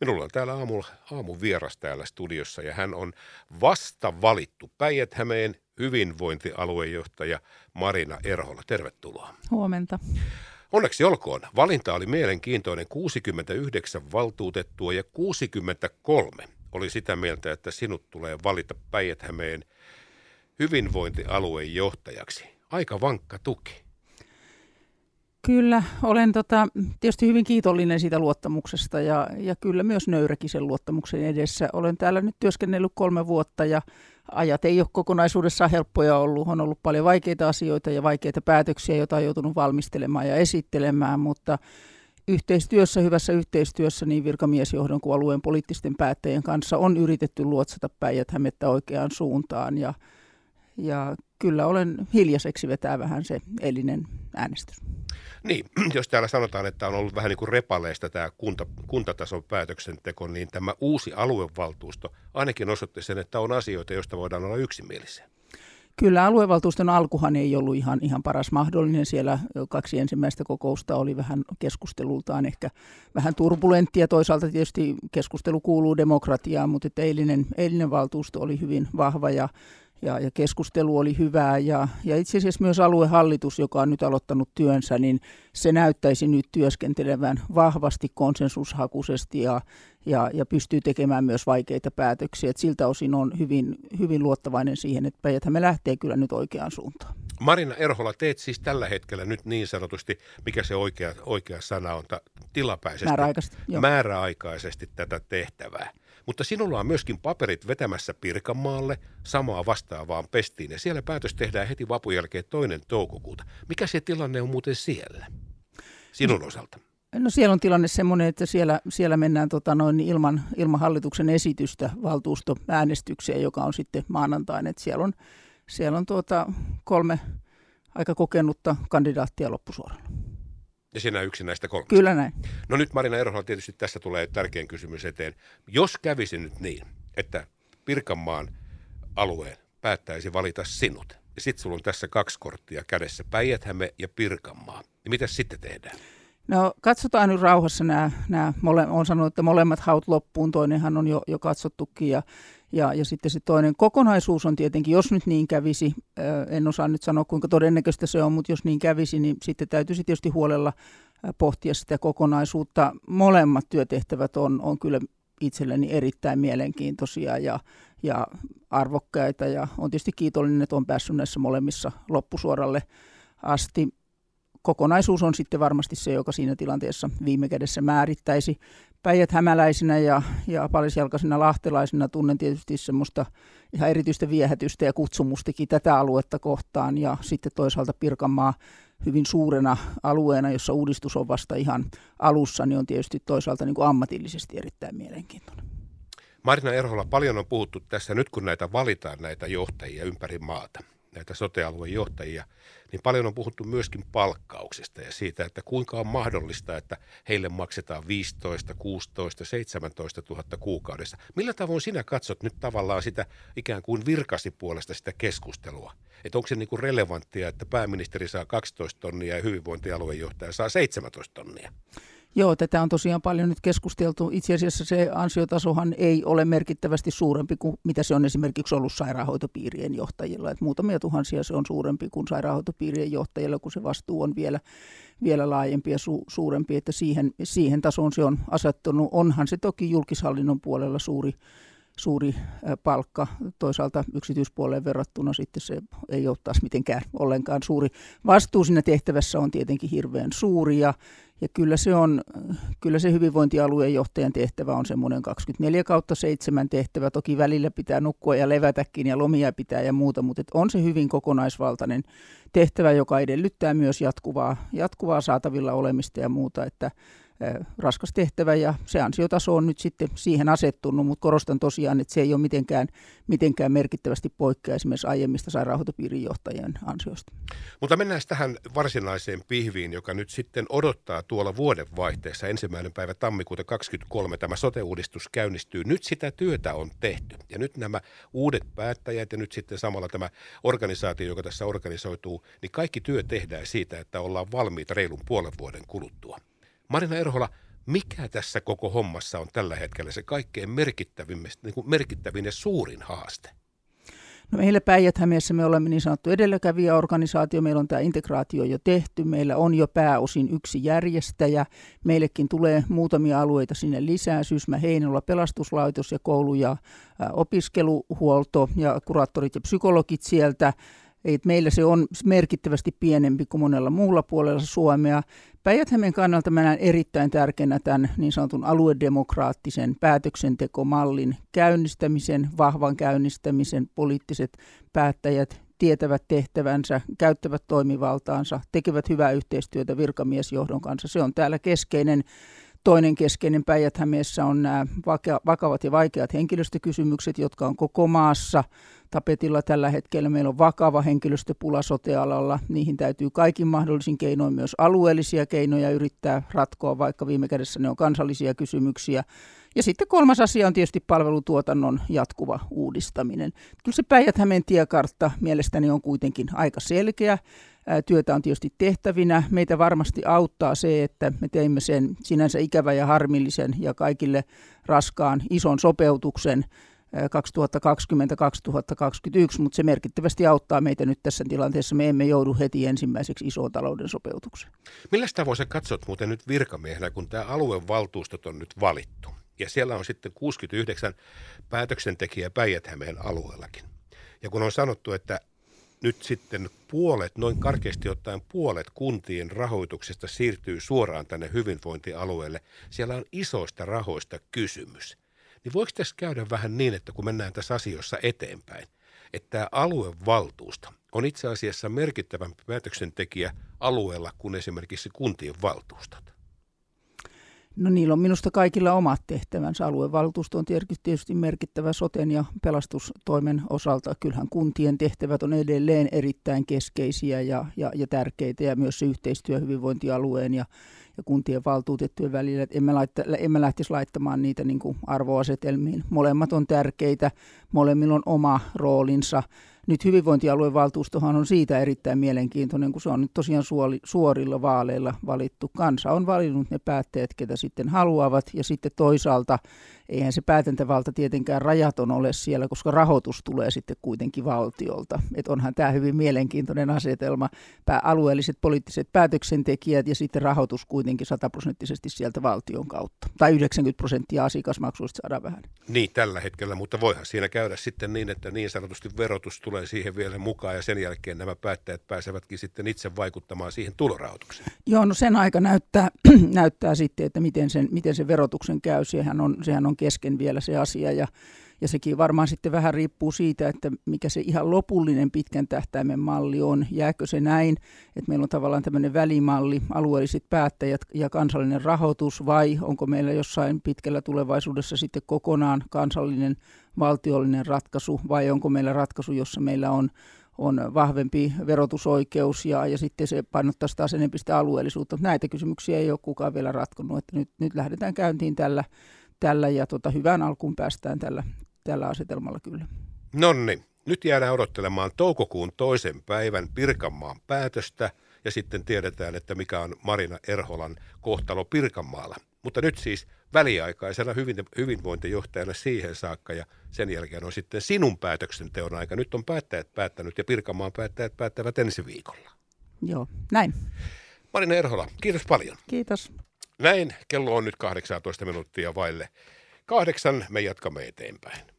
Minulla on täällä aamu, aamun vieras täällä studiossa ja hän on vasta valittu Päijät-Hämeen hyvinvointialuejohtaja Marina Erhola. Tervetuloa. Huomenta. Onneksi olkoon. Valinta oli mielenkiintoinen 69 valtuutettua ja 63 oli sitä mieltä, että sinut tulee valita Päijät-Hämeen hyvinvointialueen johtajaksi. Aika vankka tuki. Kyllä, olen tota, tietysti hyvin kiitollinen siitä luottamuksesta ja, ja kyllä myös nöyräkin sen luottamuksen edessä. Olen täällä nyt työskennellyt kolme vuotta ja ajat ei ole kokonaisuudessaan helppoja ollut. On ollut paljon vaikeita asioita ja vaikeita päätöksiä, joita on joutunut valmistelemaan ja esittelemään, mutta yhteistyössä, hyvässä yhteistyössä niin virkamiesjohdon kuin alueen poliittisten päättäjien kanssa on yritetty luotsata päijät oikeaan suuntaan ja, ja kyllä olen hiljaiseksi vetää vähän se elinen äänestys. Niin, jos täällä sanotaan, että on ollut vähän niin kuin repaleista tämä kunta, kuntatason päätöksenteko, niin tämä uusi aluevaltuusto ainakin osoitti sen, että on asioita, joista voidaan olla yksimielisiä. Kyllä aluevaltuuston alkuhan ei ollut ihan, ihan paras mahdollinen. Siellä kaksi ensimmäistä kokousta oli vähän keskustelultaan ehkä vähän turbulenttia. Toisaalta tietysti keskustelu kuuluu demokratiaan, mutta eilinen, eilinen valtuusto oli hyvin vahva ja ja, ja keskustelu oli hyvää ja, ja itse asiassa myös aluehallitus, joka on nyt aloittanut työnsä, niin se näyttäisi nyt työskentelevän vahvasti konsensushakuisesti ja, ja, ja pystyy tekemään myös vaikeita päätöksiä. Et siltä osin on hyvin, hyvin luottavainen siihen, että päijät me lähtee kyllä nyt oikeaan suuntaan. Marina Erhola, teet siis tällä hetkellä nyt niin sanotusti, mikä se oikea, oikea sana on, ta, tilapäisesti, määräaikaisesti, määräaikaisesti tätä tehtävää. Mutta sinulla on myöskin paperit vetämässä Pirkanmaalle samaa vastaavaan pestiin ja siellä päätös tehdään heti vapun jälkeen toinen toukokuuta. Mikä se tilanne on muuten siellä sinun no, osalta? No siellä on tilanne semmoinen, että siellä, siellä mennään tota noin ilman, ilman hallituksen esitystä valtuustoäänestykseen, joka on sitten maanantaina. Siellä on, siellä on tuota kolme aika kokenutta kandidaattia loppusuoralla. Ja sinä yksi näistä kolmesta. Kyllä näin. No nyt Marina Erohola tietysti tässä tulee tärkein kysymys eteen. Jos kävisi nyt niin, että Pirkanmaan alueen päättäisi valita sinut, ja sitten sulla on tässä kaksi korttia kädessä, Päijäthäme ja Pirkanmaa, niin mitä sitten tehdään? No katsotaan nyt rauhassa nämä, nämä mole, on sanonut, että molemmat haut loppuun, toinenhan on jo, jo katsottukin ja, ja, ja sitten se toinen kokonaisuus on tietenkin, jos nyt niin kävisi, en osaa nyt sanoa kuinka todennäköistä se on, mutta jos niin kävisi, niin sitten täytyisi tietysti huolella pohtia sitä kokonaisuutta. Molemmat työtehtävät on, on kyllä itselleni erittäin mielenkiintoisia ja, ja arvokkaita ja on tietysti kiitollinen, että on päässyt näissä molemmissa loppusuoralle asti kokonaisuus on sitten varmasti se, joka siinä tilanteessa viime kädessä määrittäisi. Päijät hämäläisinä ja, ja palisjalkaisina lahtelaisina tunnen tietysti semmoista ihan erityistä viehätystä ja kutsumustikin tätä aluetta kohtaan ja sitten toisaalta Pirkanmaa hyvin suurena alueena, jossa uudistus on vasta ihan alussa, niin on tietysti toisaalta niin kuin ammatillisesti erittäin mielenkiintoinen. Marina Erhola, paljon on puhuttu tässä nyt, kun näitä valitaan näitä johtajia ympäri maata – näitä sote-alueen johtajia, niin paljon on puhuttu myöskin palkkauksesta ja siitä, että kuinka on mahdollista, että heille maksetaan 15, 16, 17 000 kuukaudessa. Millä tavoin sinä katsot nyt tavallaan sitä ikään kuin virkasi puolesta sitä keskustelua? Että onko se niin kuin relevanttia, että pääministeri saa 12 tonnia ja hyvinvointialueen johtaja saa 17 tonnia? Joo, tätä on tosiaan paljon nyt keskusteltu. Itse asiassa se ansiotasohan ei ole merkittävästi suurempi kuin mitä se on esimerkiksi ollut sairaanhoitopiirien johtajilla. Et muutamia tuhansia se on suurempi kuin sairaanhoitopiirien johtajilla, kun se vastuu on vielä, vielä laajempi ja su- suurempi. Että siihen, siihen tasoon se on asettunut. Onhan se toki julkishallinnon puolella suuri suuri palkka. Toisaalta yksityispuoleen verrattuna sitten se ei ole taas mitenkään ollenkaan suuri. Vastuu siinä tehtävässä on tietenkin hirveän suuri ja, ja kyllä, se on, kyllä se hyvinvointialueen johtajan tehtävä on semmoinen 24 kautta 7 tehtävä. Toki välillä pitää nukkua ja levätäkin ja lomia pitää ja muuta, mutta on se hyvin kokonaisvaltainen tehtävä, joka edellyttää myös jatkuvaa, jatkuvaa saatavilla olemista ja muuta, että raskas tehtävä ja se ansiotaso on nyt sitten siihen asettunut, mutta korostan tosiaan, että se ei ole mitenkään, mitenkään merkittävästi poikkea esimerkiksi aiemmista sairaanhoitopiirin johtajien ansioista. Mutta mennään tähän varsinaiseen pihviin, joka nyt sitten odottaa tuolla vuodenvaihteessa ensimmäinen päivä tammikuuta 2023 tämä sote-uudistus käynnistyy. Nyt sitä työtä on tehty ja nyt nämä uudet päättäjät ja nyt sitten samalla tämä organisaatio, joka tässä organisoituu, niin kaikki työ tehdään siitä, että ollaan valmiita reilun puolen vuoden kuluttua. Marina Erhola, Mikä tässä koko hommassa on tällä hetkellä se kaikkein merkittävin, niin kuin merkittävin ja suurin haaste? No meillä päijät me olemme niin sanottu edelläkävijäorganisaatio, meillä on tämä integraatio jo tehty, meillä on jo pääosin yksi järjestäjä, meillekin tulee muutamia alueita sinne lisää, Syysmä Heinolla pelastuslaitos ja koulu ja opiskeluhuolto ja kuraattorit ja psykologit sieltä, et meillä se on merkittävästi pienempi kuin monella muulla puolella Suomea. päijät kannalta mä näen erittäin tärkeänä tämän niin sanotun aluedemokraattisen päätöksentekomallin käynnistämisen, vahvan käynnistämisen. Poliittiset päättäjät tietävät tehtävänsä, käyttävät toimivaltaansa, tekevät hyvää yhteistyötä virkamiesjohdon kanssa. Se on täällä keskeinen Toinen keskeinen päijät on nämä vakavat ja vaikeat henkilöstökysymykset, jotka on koko maassa tapetilla tällä hetkellä. Meillä on vakava henkilöstöpula sotealalla. Niihin täytyy kaikin mahdollisin keinoin myös alueellisia keinoja yrittää ratkoa, vaikka viime kädessä ne on kansallisia kysymyksiä. Ja sitten kolmas asia on tietysti palvelutuotannon jatkuva uudistaminen. Kyllä se päijät tiekartta mielestäni on kuitenkin aika selkeä työtä on tietysti tehtävinä. Meitä varmasti auttaa se, että me teimme sen sinänsä ikävä ja harmillisen ja kaikille raskaan ison sopeutuksen 2020-2021, mutta se merkittävästi auttaa meitä nyt tässä tilanteessa. Me emme joudu heti ensimmäiseksi isoon talouden sopeutukseen. Millä tavoin sä katsot muuten nyt virkamiehenä, kun tämä aluevaltuustot on nyt valittu? Ja siellä on sitten 69 päätöksentekijää päijät alueellakin. Ja kun on sanottu, että nyt sitten puolet, noin karkeasti ottaen puolet kuntien rahoituksesta siirtyy suoraan tänne hyvinvointialueelle. Siellä on isoista rahoista kysymys. Niin voiko tässä käydä vähän niin, että kun mennään tässä asioissa eteenpäin, että tämä aluevaltuusto on itse asiassa merkittävämpi päätöksentekijä alueella kuin esimerkiksi kuntien valtuustot? No niillä on minusta kaikilla omat tehtävänsä. Aluevaltuusto on tietysti merkittävä soten ja pelastustoimen osalta. Kyllähän kuntien tehtävät on edelleen erittäin keskeisiä ja, ja, ja tärkeitä ja myös se yhteistyö hyvinvointialueen ja, ja kuntien valtuutettujen välillä. emme, laitta, emme lähtisi laittamaan niitä niin kuin arvoasetelmiin. Molemmat on tärkeitä, molemmilla on oma roolinsa nyt hyvinvointialuevaltuustohan on siitä erittäin mielenkiintoinen, kun se on nyt tosiaan suoli, suorilla vaaleilla valittu. Kansa on valinnut ne päättäjät, ketä sitten haluavat, ja sitten toisaalta eihän se päätäntävalta tietenkään rajaton ole siellä, koska rahoitus tulee sitten kuitenkin valtiolta. Et onhan tämä hyvin mielenkiintoinen asetelma. Pää, alueelliset poliittiset päätöksentekijät ja sitten rahoitus kuitenkin sataprosenttisesti sieltä valtion kautta. Tai 90 prosenttia asiakasmaksuista saadaan vähän. Niin tällä hetkellä, mutta voihan siinä käydä sitten niin, että niin sanotusti verotus tulee siihen vielä mukaan ja sen jälkeen nämä päättäjät pääsevätkin sitten itse vaikuttamaan siihen tulorahoitukseen. Joo, no sen aika näyttää, näyttää sitten, että miten sen, miten sen verotuksen käy. Sehän on, sehän on kesken vielä se asia ja, ja sekin varmaan sitten vähän riippuu siitä, että mikä se ihan lopullinen pitkän tähtäimen malli on. Jääkö se näin, että meillä on tavallaan tämmöinen välimalli, alueelliset päättäjät ja kansallinen rahoitus vai onko meillä jossain pitkällä tulevaisuudessa sitten kokonaan kansallinen valtiollinen ratkaisu vai onko meillä ratkaisu, jossa meillä on on vahvempi verotusoikeus ja, ja sitten se painottaa taas enemmän sitä alueellisuutta. Näitä kysymyksiä ei ole kukaan vielä ratkonut, että nyt, nyt lähdetään käyntiin tällä tällä ja tota, hyvään alkuun päästään tällä, tällä asetelmalla kyllä. Nonni, nyt jäädään odottelemaan toukokuun toisen päivän Pirkanmaan päätöstä ja sitten tiedetään, että mikä on Marina Erholan kohtalo Pirkanmaalla. Mutta nyt siis väliaikaisena hyvin, hyvinvointijohtajana siihen saakka ja sen jälkeen on sitten sinun päätöksenteon aika. Nyt on päättäjät päättänyt ja Pirkanmaan päättäjät päättävät ensi viikolla. Joo, näin. Marina Erhola, kiitos paljon. Kiitos. Näin, kello on nyt 18 minuuttia vaille. Kahdeksan, me jatkamme eteenpäin.